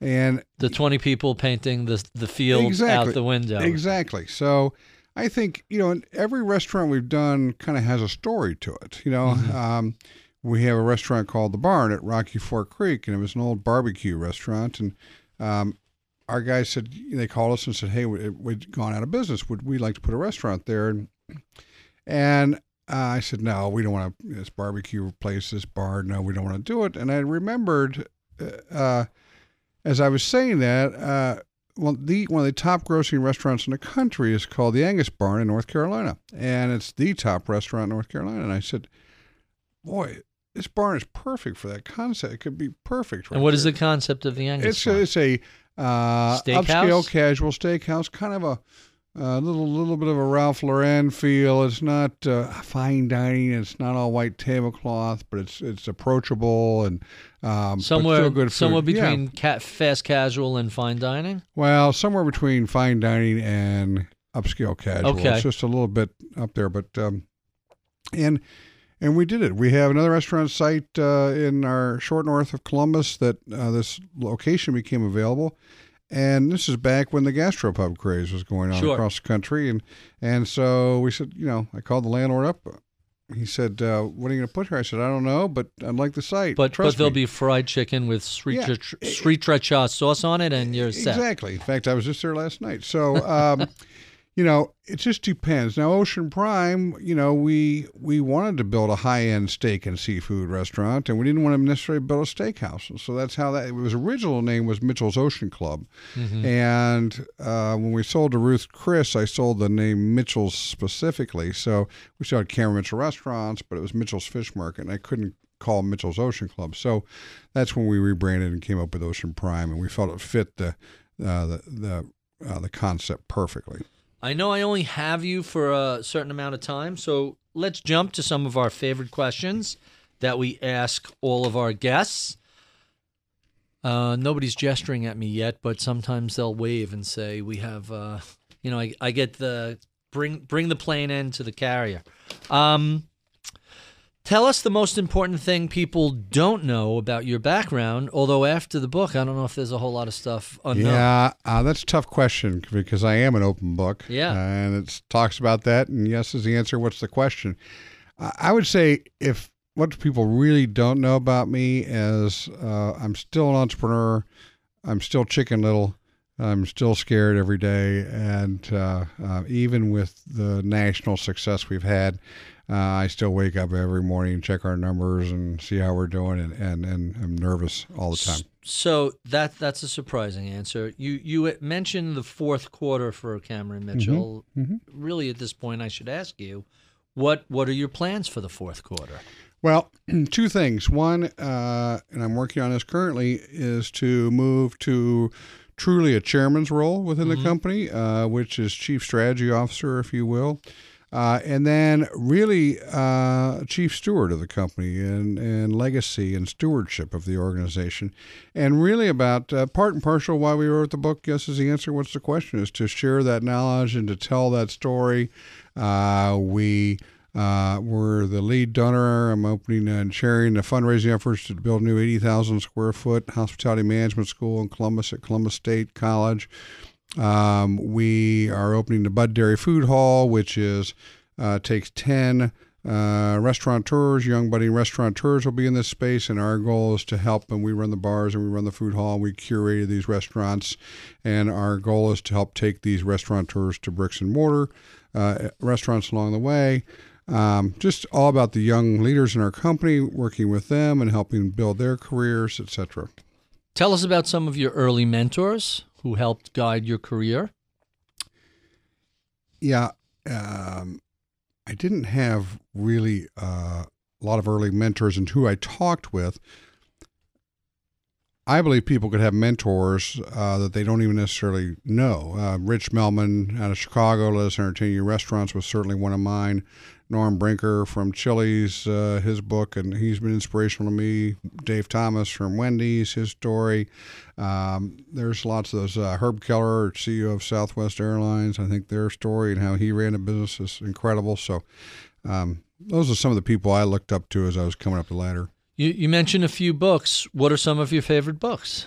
And the 20 people painting the the field exactly, out the window Exactly. So I think, you know, in every restaurant we've done kind of has a story to it. You know, um, we have a restaurant called The Barn at Rocky Fork Creek, and it was an old barbecue restaurant. And um, our guys said, they called us and said, hey, we- we'd gone out of business. Would we like to put a restaurant there? And, and uh, I said, no, we don't want to, this barbecue place, this bar, no, we don't want to do it. And I remembered, uh, uh, as I was saying that, uh, well, the one of the top grossing restaurants in the country is called the Angus Barn in North Carolina, and it's the top restaurant in North Carolina. And I said, "Boy, this barn is perfect for that concept. It could be perfect." Right and what is there." the concept of the Angus It's barn? a, it's a uh, Steakhouse? upscale casual steakhouse, kind of a, a little little bit of a Ralph Lauren feel. It's not uh, fine dining. It's not all white tablecloth, but it's it's approachable and um, somewhere still good food. somewhere Yeah. between ca- fast casual and fine dining Well, somewhere between fine dining and upscale casual. Okay. It's just a little bit up there, but um, and and we did it. We have another restaurant site uh, in our short north of Columbus that uh, this location became available. And this is back when the gastropub craze was going on Sure. across the country, and and so we said, you know, I called the landlord up. He said, uh, "What are you going to put here?" I said, "I don't know, but I'd like the site." but Trust but there'll me." be fried chicken with Yeah. sriracha sriracha sauce on it and you're set Exactly. In fact, I was just there last night. So, um, you know, it just depends. Now, Ocean Prime, you know, we we wanted to build a high end steak and seafood restaurant, and we didn't want to necessarily build a steakhouse. So that's how that. It was original name was Mitchell's Ocean Club, and uh, when we sold to Ruth's Chris, I sold the name Mitchell's specifically. So we still had Cameron Mitchell restaurants, but it was Mitchell's Fish Market, and I couldn't call Mitchell's Ocean Club. So that's when we rebranded and came up with Ocean Prime, and we felt it fit the uh, the the uh, the concept perfectly. I know I only have you for a certain amount of time, so let's jump to some of our favorite questions that we ask all of our guests. Uh, nobody's gesturing at me yet, but sometimes they'll wave and say, "We have," uh, you know, I, I get the bring bring the plane in to the carrier. Um, tell us the most important thing people don't know about your background. Although after the book, I don't know if there's a whole lot of stuff unknown. Yeah, uh, that's a tough question because I am an open book. Yeah. and it talks about that. And yes is the answer. What's the question? I I would say if what people really don't know about me is uh, I'm still an entrepreneur. I'm still chicken little. I'm still scared every day, and uh, uh, even with the national success we've had, uh, I still wake up every morning check our numbers and see how we're doing, and, and, and I'm nervous all the time. So that that's a surprising answer. You you mentioned the fourth quarter for Cameron Mitchell. Really, at this point, I should ask you, what what are your plans for the fourth quarter? Well, two things. One, uh, and I'm working on this currently, is to move to truly a chairman's role within the company, uh, which is chief strategy officer, if you will. Uh, and then really uh, chief steward of the company and, and legacy and stewardship of the organization. And really about uh, part and partial why we wrote the book, yes, is the answer. What's the question? Is to share that knowledge and to tell that story. Uh, we uh, we're the lead donor. I'm opening and chairing the fundraising efforts to build a new 80,000 square foot hospitality management school in Columbus at Columbus State College. Um, we are opening the Budd Dairy Food Hall, which is uh, takes 10 uh, restaurateurs, young budding restaurateurs will be in this space, and our goal is to help. And we run the bars and we run the food hall. We curated these restaurants, and our goal is to help take these restaurateurs to bricks and mortar uh, restaurants along the way. Um, just all about the young leaders in our company, working with them and helping build their careers, etc. Tell us about some of your early mentors who helped guide your career. Yeah, um, I didn't have really uh, a lot of early mentors and who I talked with. I believe people could have mentors uh, that they don't even necessarily know. Uh, Rich Melman out of Chicago, Lettuce Entertain You Restaurants was certainly one of mine. Norm Brinker from Chili's, uh, his book, and he's been inspirational to me. Dave Thomas from Wendy's, his story. Um, there's lots of those. Uh, Herb Kelleher, CEO of Southwest Airlines, I think their story and how he ran a business is incredible. So, um, those are some of the people I looked up to as I was coming up the ladder. You, you mentioned a few books. What are some of your favorite books?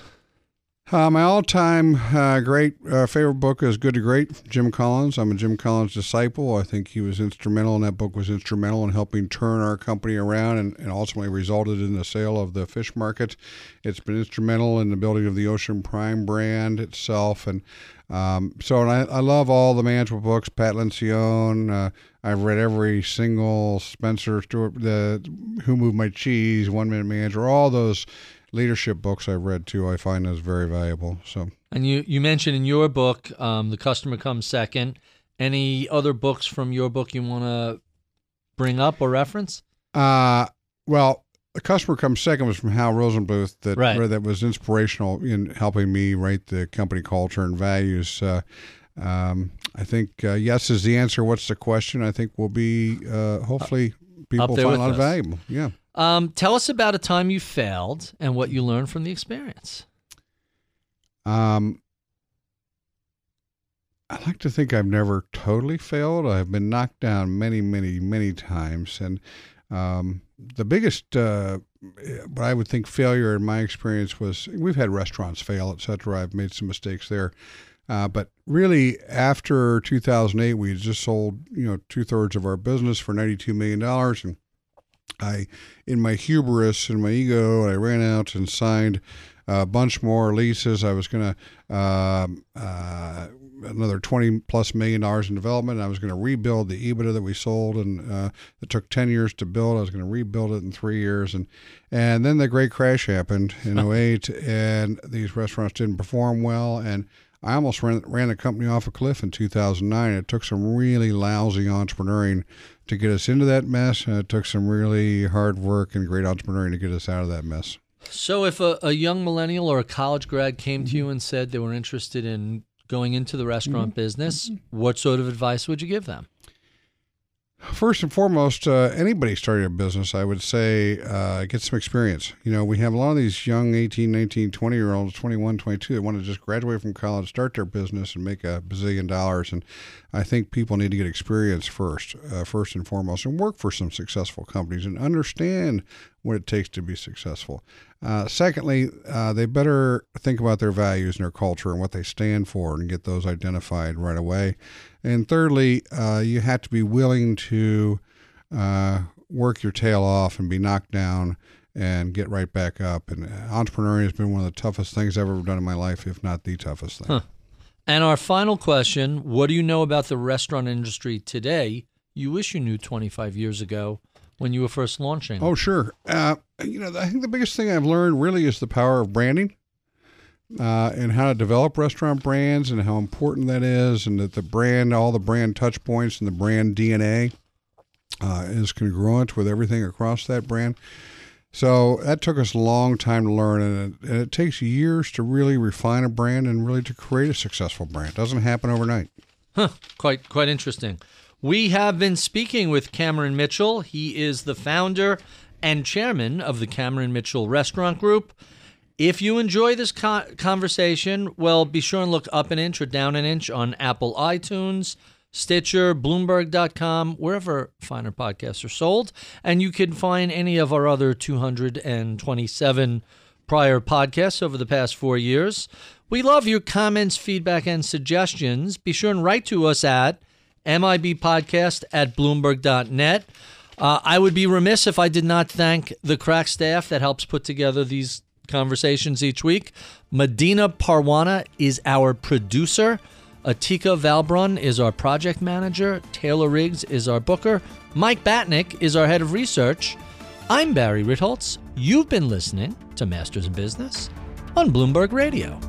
Uh, my all-time uh, great uh, favorite book is Good to Great, Jim Collins. I'm a Jim Collins disciple. I think he was instrumental, and that book was instrumental in helping turn our company around, and, and ultimately resulted in the sale of the fish market. It's been instrumental in the building of the Ocean Prime brand itself, and um, so and I, I love all the management books. Pat Lencioni. Uh, I've read every single Spencer Stewart, the Who Moved My Cheese, One Minute Manager, all those leadership books I've read too. I find those very valuable. So, and you you mentioned in your book, um, the customer comes second. Any other books from your book you want to bring up or reference? Uh well, the customer comes second was from Hal Rosenbluth that right. that was inspirational in helping me write the company culture and values. Uh, um, I think uh, yes is the answer. What's the question? I think will be uh, hopefully people find a lot us. of valuable. Yeah. Um, tell us about a time you failed and what you learned from the experience. Um, I like to think I've never totally failed. I've been knocked down many, many, many times, and um, the biggest, uh, I would think failure in my experience was we've had restaurants fail, et cetera. I've made some mistakes there. Uh, but really, after 2008, we just sold you know two thirds of our business for 92 million dollars, and I, in my hubris and my ego, I ran out and signed a bunch more leases. I was going to uh, uh, another 20 plus million dollars in development. I was going to rebuild the EBITDA that we sold, and uh, it took 10 years to build. I was going to rebuild it in three years, and and then the great crash happened in 08, and these restaurants didn't perform well, and I almost ran, ran the company off a cliff in 2009. It took some really lousy entrepreneuring to get us into that mess. And it took some really hard work and great entrepreneuring to get us out of that mess. So, if a, a young millennial or a college grad came to you and said they were interested in going into the restaurant mm-hmm. business, what sort of advice would you give them? First and foremost, uh, anybody starting a business, I would say uh, get some experience. You know, we have a lot of these young 18, 19, 20 year olds, 21, 22, that want to just graduate from college, start their business, and make a bazillion dollars. And I think people need to get experience first, uh, first and foremost, and work for some successful companies and understand what it takes to be successful. Uh, secondly, uh, they better think about their values and their culture and what they stand for and get those identified right away. And thirdly, uh, you have to be willing to uh, work your tail off and be knocked down and get right back up. And entrepreneurial has been one of the toughest things I've ever done in my life, if not the toughest thing. Huh. And our final question What do you know about the restaurant industry today you wish you knew 25 years ago when you were first launching? Oh, sure. Uh, you know, I think the biggest thing I've learned really is the power of branding uh, and how to develop restaurant brands and how important that is, and that the brand, all the brand touch points and the brand DNA uh, is congruent with everything across that brand. So that took us a long time to learn, and it, and it, takes years to really refine a brand and really to create a successful brand. It doesn't happen overnight. Huh, quite quite interesting. We have been speaking with Cameron Mitchell. He is the founder and chairman of the Cameron Mitchell Restaurant Group. If you enjoy this conversation, well, be sure and look up an inch or down an inch on Apple iTunes, Stitcher, Bloomberg.com, wherever finer podcasts are sold. And you can find any of our other 227 prior podcasts over the past four years. We love your comments, feedback, and suggestions. Be sure and write to us at mibpodcast at bloomberg.net. Uh, I would be remiss if I did not thank the crack staff that helps put together these conversations each week. Medina Parwana is our producer. Atika Valbrun is our project manager. Taylor Riggs is our booker. Mike Batnick is our head of research. I'm Barry Ritholtz. You've been listening to Masters in Business on Bloomberg Radio.